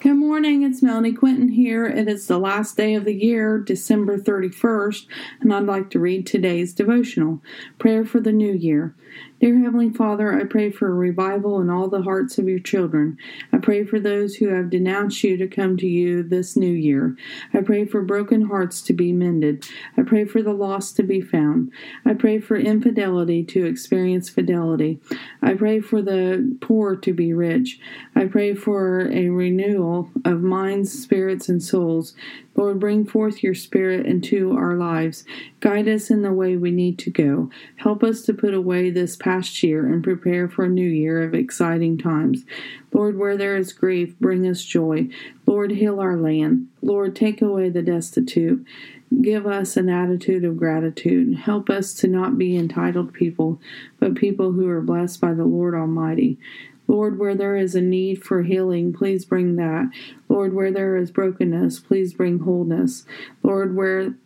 Good morning, it's Melanie Quinton here. It is the last day of the year, December 31st, and I'd like to read today's devotional Prayer for the New Year. Dear Heavenly Father, I pray for a revival in all the hearts of your children. I pray for those who have denounced you to come to you this new year. I pray for broken hearts to be mended. I pray for the lost to be found. I pray for infidelity to experience fidelity. I pray for the poor to be rich. I pray for a renewal of minds, spirits, and souls. Lord, bring forth your Spirit into our lives. Guide us in the way we need to go. Help us to put away this past year and prepare for a new year of exciting times. Lord, where there is grief, bring us joy. Lord, heal our land. Lord, take away the destitute. Give us an attitude of gratitude. Help us to not be entitled people, but people who are blessed by the Lord Almighty. Lord, where there is a need for healing, please bring that. Lord, where there is brokenness, please bring wholeness. Lord, where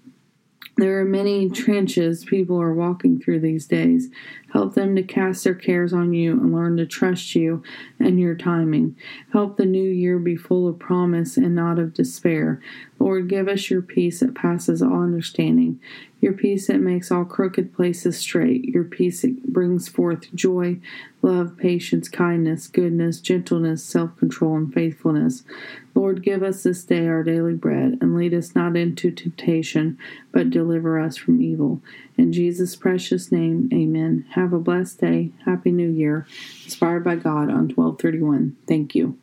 there are many trenches people are walking through these days. Help them to cast their cares on you and learn to trust you and your timing. Help the new year be full of promise and not of despair. Lord, give us your peace that passes all understanding, your peace that makes all crooked places straight, your peace that brings forth joy, love, patience, kindness, goodness, gentleness, self control, and faithfulness. Lord, give us this day our daily bread, and lead us not into temptation, but deliver us from evil. In Jesus' precious name, amen. Have a blessed day. Happy New Year. Inspired by God on 1231. Thank you.